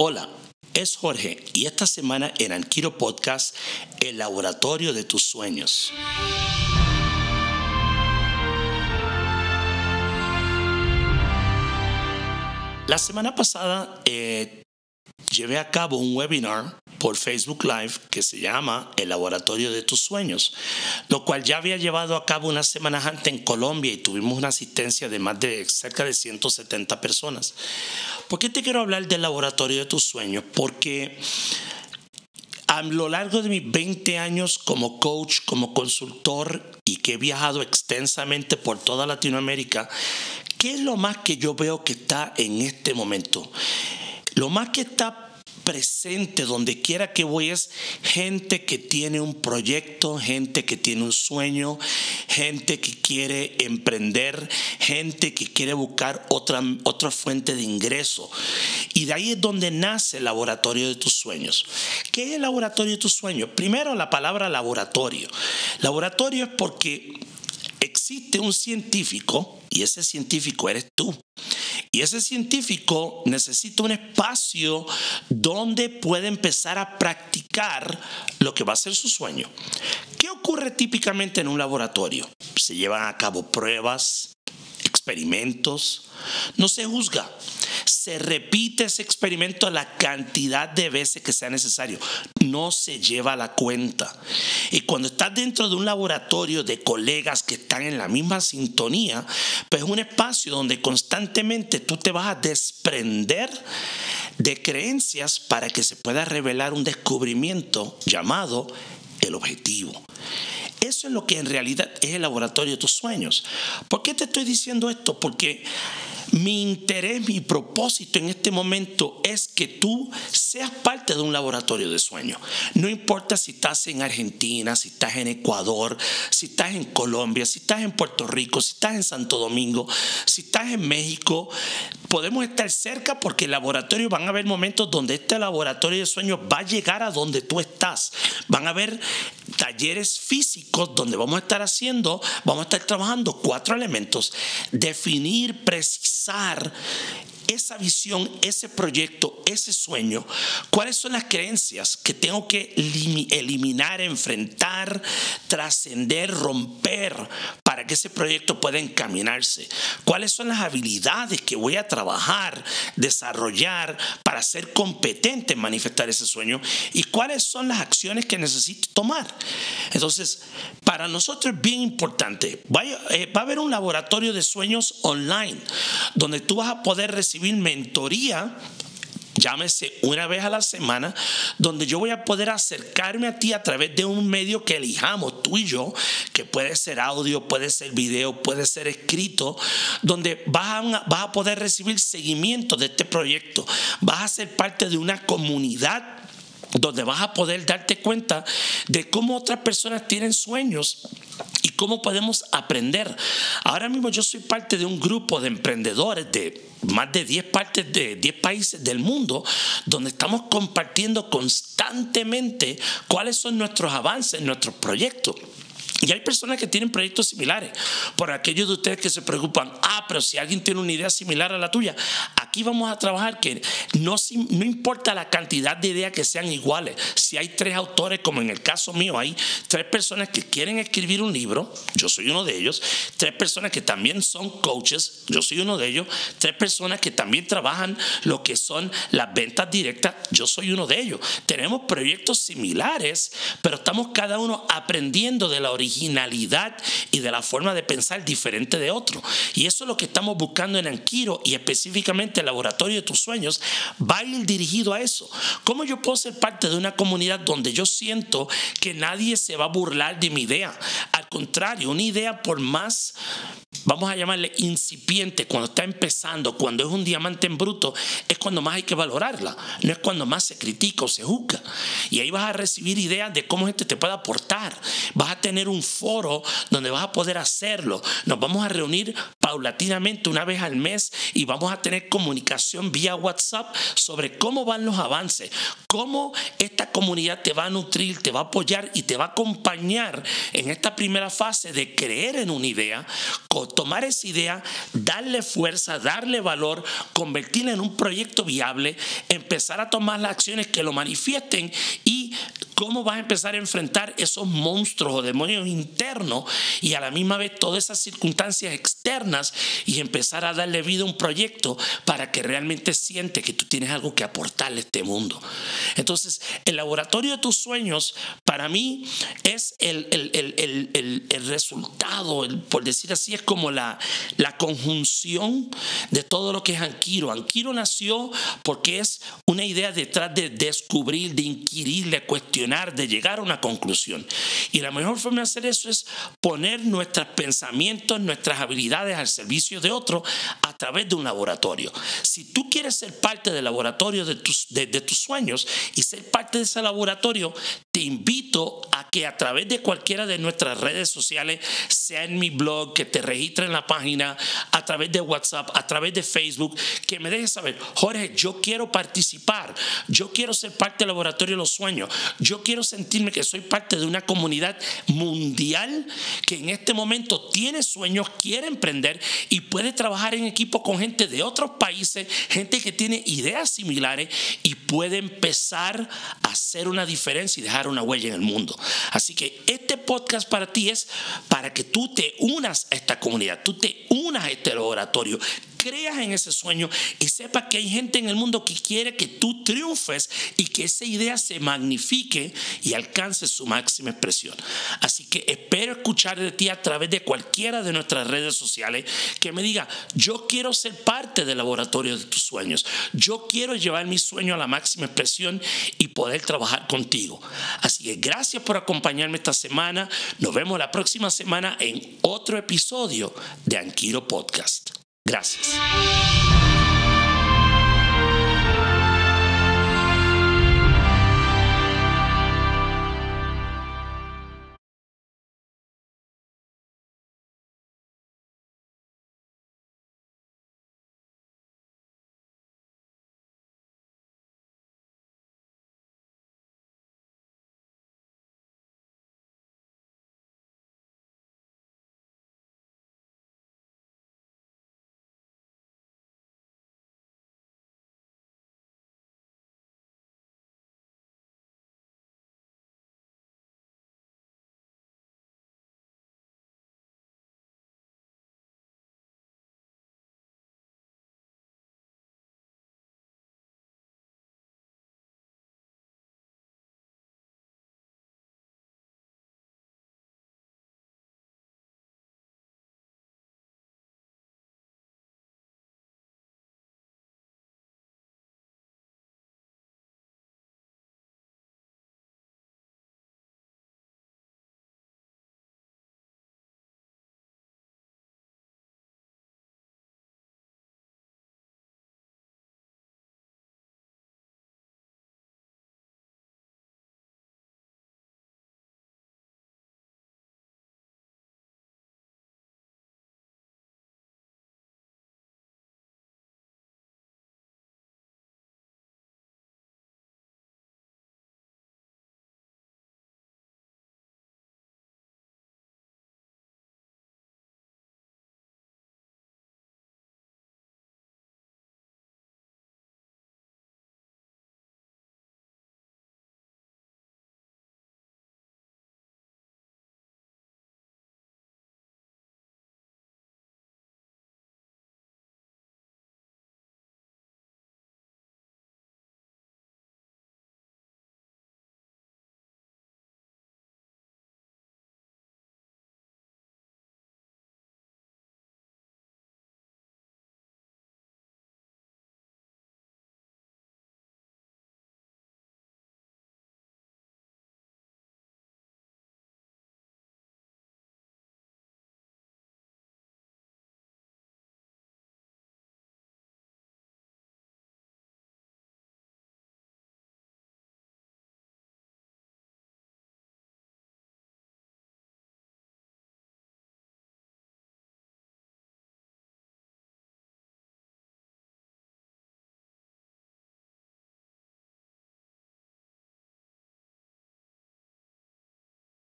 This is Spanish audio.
Hola, es Jorge y esta semana en Anquiro Podcast, el laboratorio de tus sueños. La semana pasada eh, llevé a cabo un webinar por Facebook Live que se llama El Laboratorio de tus Sueños, lo cual ya había llevado a cabo unas semanas antes en Colombia y tuvimos una asistencia de más de cerca de 170 personas. ¿Por qué te quiero hablar del Laboratorio de tus Sueños? Porque a lo largo de mis 20 años como coach, como consultor y que he viajado extensamente por toda Latinoamérica, ¿qué es lo más que yo veo que está en este momento? Lo más que está presente donde quiera que voy es gente que tiene un proyecto, gente que tiene un sueño, gente que quiere emprender, gente que quiere buscar otra, otra fuente de ingreso. Y de ahí es donde nace el laboratorio de tus sueños. ¿Qué es el laboratorio de tus sueños? Primero la palabra laboratorio. Laboratorio es porque existe un científico y ese científico eres tú. Y ese científico necesita un espacio donde puede empezar a practicar lo que va a ser su sueño. ¿Qué ocurre típicamente en un laboratorio? Se llevan a cabo pruebas, experimentos, no se juzga. Se repite ese experimento la cantidad de veces que sea necesario. No se lleva la cuenta. Y cuando estás dentro de un laboratorio de colegas que están en la misma sintonía, pues es un espacio donde constantemente tú te vas a desprender de creencias para que se pueda revelar un descubrimiento llamado el objetivo. Eso es lo que en realidad es el laboratorio de tus sueños. ¿Por qué te estoy diciendo esto? Porque mi interés, mi propósito en este momento es que tú seas parte de un laboratorio de sueños. No importa si estás en Argentina, si estás en Ecuador, si estás en Colombia, si estás en Puerto Rico, si estás en Santo Domingo, si estás en México, podemos estar cerca porque el laboratorio van a haber momentos donde este laboratorio de sueños va a llegar a donde tú estás. Van a haber talleres físicos donde vamos a estar haciendo, vamos a estar trabajando cuatro elementos, definir, precisar esa visión, ese proyecto, ese sueño, cuáles son las creencias que tengo que eliminar, enfrentar, trascender, romper que ese proyecto pueda encaminarse, cuáles son las habilidades que voy a trabajar, desarrollar para ser competente en manifestar ese sueño y cuáles son las acciones que necesito tomar. Entonces, para nosotros es bien importante, eh, va a haber un laboratorio de sueños online donde tú vas a poder recibir mentoría llámese una vez a la semana, donde yo voy a poder acercarme a ti a través de un medio que elijamos tú y yo, que puede ser audio, puede ser video, puede ser escrito, donde vas a, vas a poder recibir seguimiento de este proyecto, vas a ser parte de una comunidad donde vas a poder darte cuenta de cómo otras personas tienen sueños cómo podemos aprender. Ahora mismo yo soy parte de un grupo de emprendedores de más de 10 partes de 10 países del mundo donde estamos compartiendo constantemente cuáles son nuestros avances, nuestros proyectos. Y hay personas que tienen proyectos similares. Por aquellos de ustedes que se preocupan, ah, pero si alguien tiene una idea similar a la tuya, aquí vamos a trabajar que no, no importa la cantidad de ideas que sean iguales. Si hay tres autores, como en el caso mío, hay tres personas que quieren escribir un libro, yo soy uno de ellos, tres personas que también son coaches, yo soy uno de ellos, tres personas que también trabajan lo que son las ventas directas, yo soy uno de ellos. Tenemos proyectos similares, pero estamos cada uno aprendiendo de la originalidad y de la forma de pensar diferente de otro. Y eso es lo que estamos buscando en Anquiro y específicamente laboratorio de tus sueños va a ir dirigido a eso. ¿Cómo yo puedo ser parte de una comunidad donde yo siento que nadie se va a burlar de mi idea? Al contrario, una idea por más vamos a llamarle incipiente, cuando está empezando, cuando es un diamante en bruto, es cuando más hay que valorarla, no es cuando más se critica o se juzga. Y ahí vas a recibir ideas de cómo gente te puede aportar, vas a tener un foro donde vas a poder hacerlo. Nos vamos a reunir paulatinamente una vez al mes y vamos a tener comunicación vía WhatsApp sobre cómo van los avances, cómo esta comunidad te va a nutrir, te va a apoyar y te va a acompañar en esta primera fase de creer en una idea, tomar esa idea, darle fuerza, darle valor, convertirla en un proyecto viable, empezar a tomar las acciones que lo manifiesten y cómo vas a empezar a enfrentar esos monstruos o demonios internos y a la misma vez todas esas circunstancias externas y empezar a darle vida a un proyecto para que realmente siente que tú tienes algo que aportarle a este mundo. Entonces, el laboratorio de tus sueños para mí es el, el, resultado, por decir así, es como la, la conjunción de todo lo que es Anquiro. Anquiro nació porque es una idea detrás de descubrir, de inquirir, de cuestionar de llegar a una conclusión. Y la mejor forma de hacer eso es poner nuestros pensamientos, nuestras habilidades al servicio de otro a través de un laboratorio. Si tú quieres ser parte del laboratorio de tus, de, tus sueños y ser parte de ese laboratorio, te invito a que a través de cualquiera de nuestras redes sociales, sea en mi blog, que te registre en la página, a través de WhatsApp, a través de Facebook, que me dejes saber, Jorge, yo quiero participar, yo quiero ser parte del laboratorio de los sueños, yo quiero sentirme que soy parte de una comunidad mundial que en este momento tiene sueños, quiere emprender y puede trabajar en equipo con gente de otros países, gente que tiene ideas similares y puede empezar a hacer una diferencia y dejar una huella en el mundo. Así que este podcast para ti es para que tú te unas a esta comunidad, tú te unas a este laboratorio, creas en ese sueño y sepas que hay gente en el mundo que quiere que tú triunfes y que esa idea se magnifique y alcance su máxima expresión. Así que espero escuchar de ti a través de cualquiera de nuestras redes sociales que me diga, yo quiero ser parte del laboratorio de tus sueños, yo quiero llevar mi sueño a la máxima expresión y poder trabajar contigo. Así que gracias por acompañarme esta semana. Nos vemos la próxima semana en otro episodio de Anquiro Podcast. Gracias.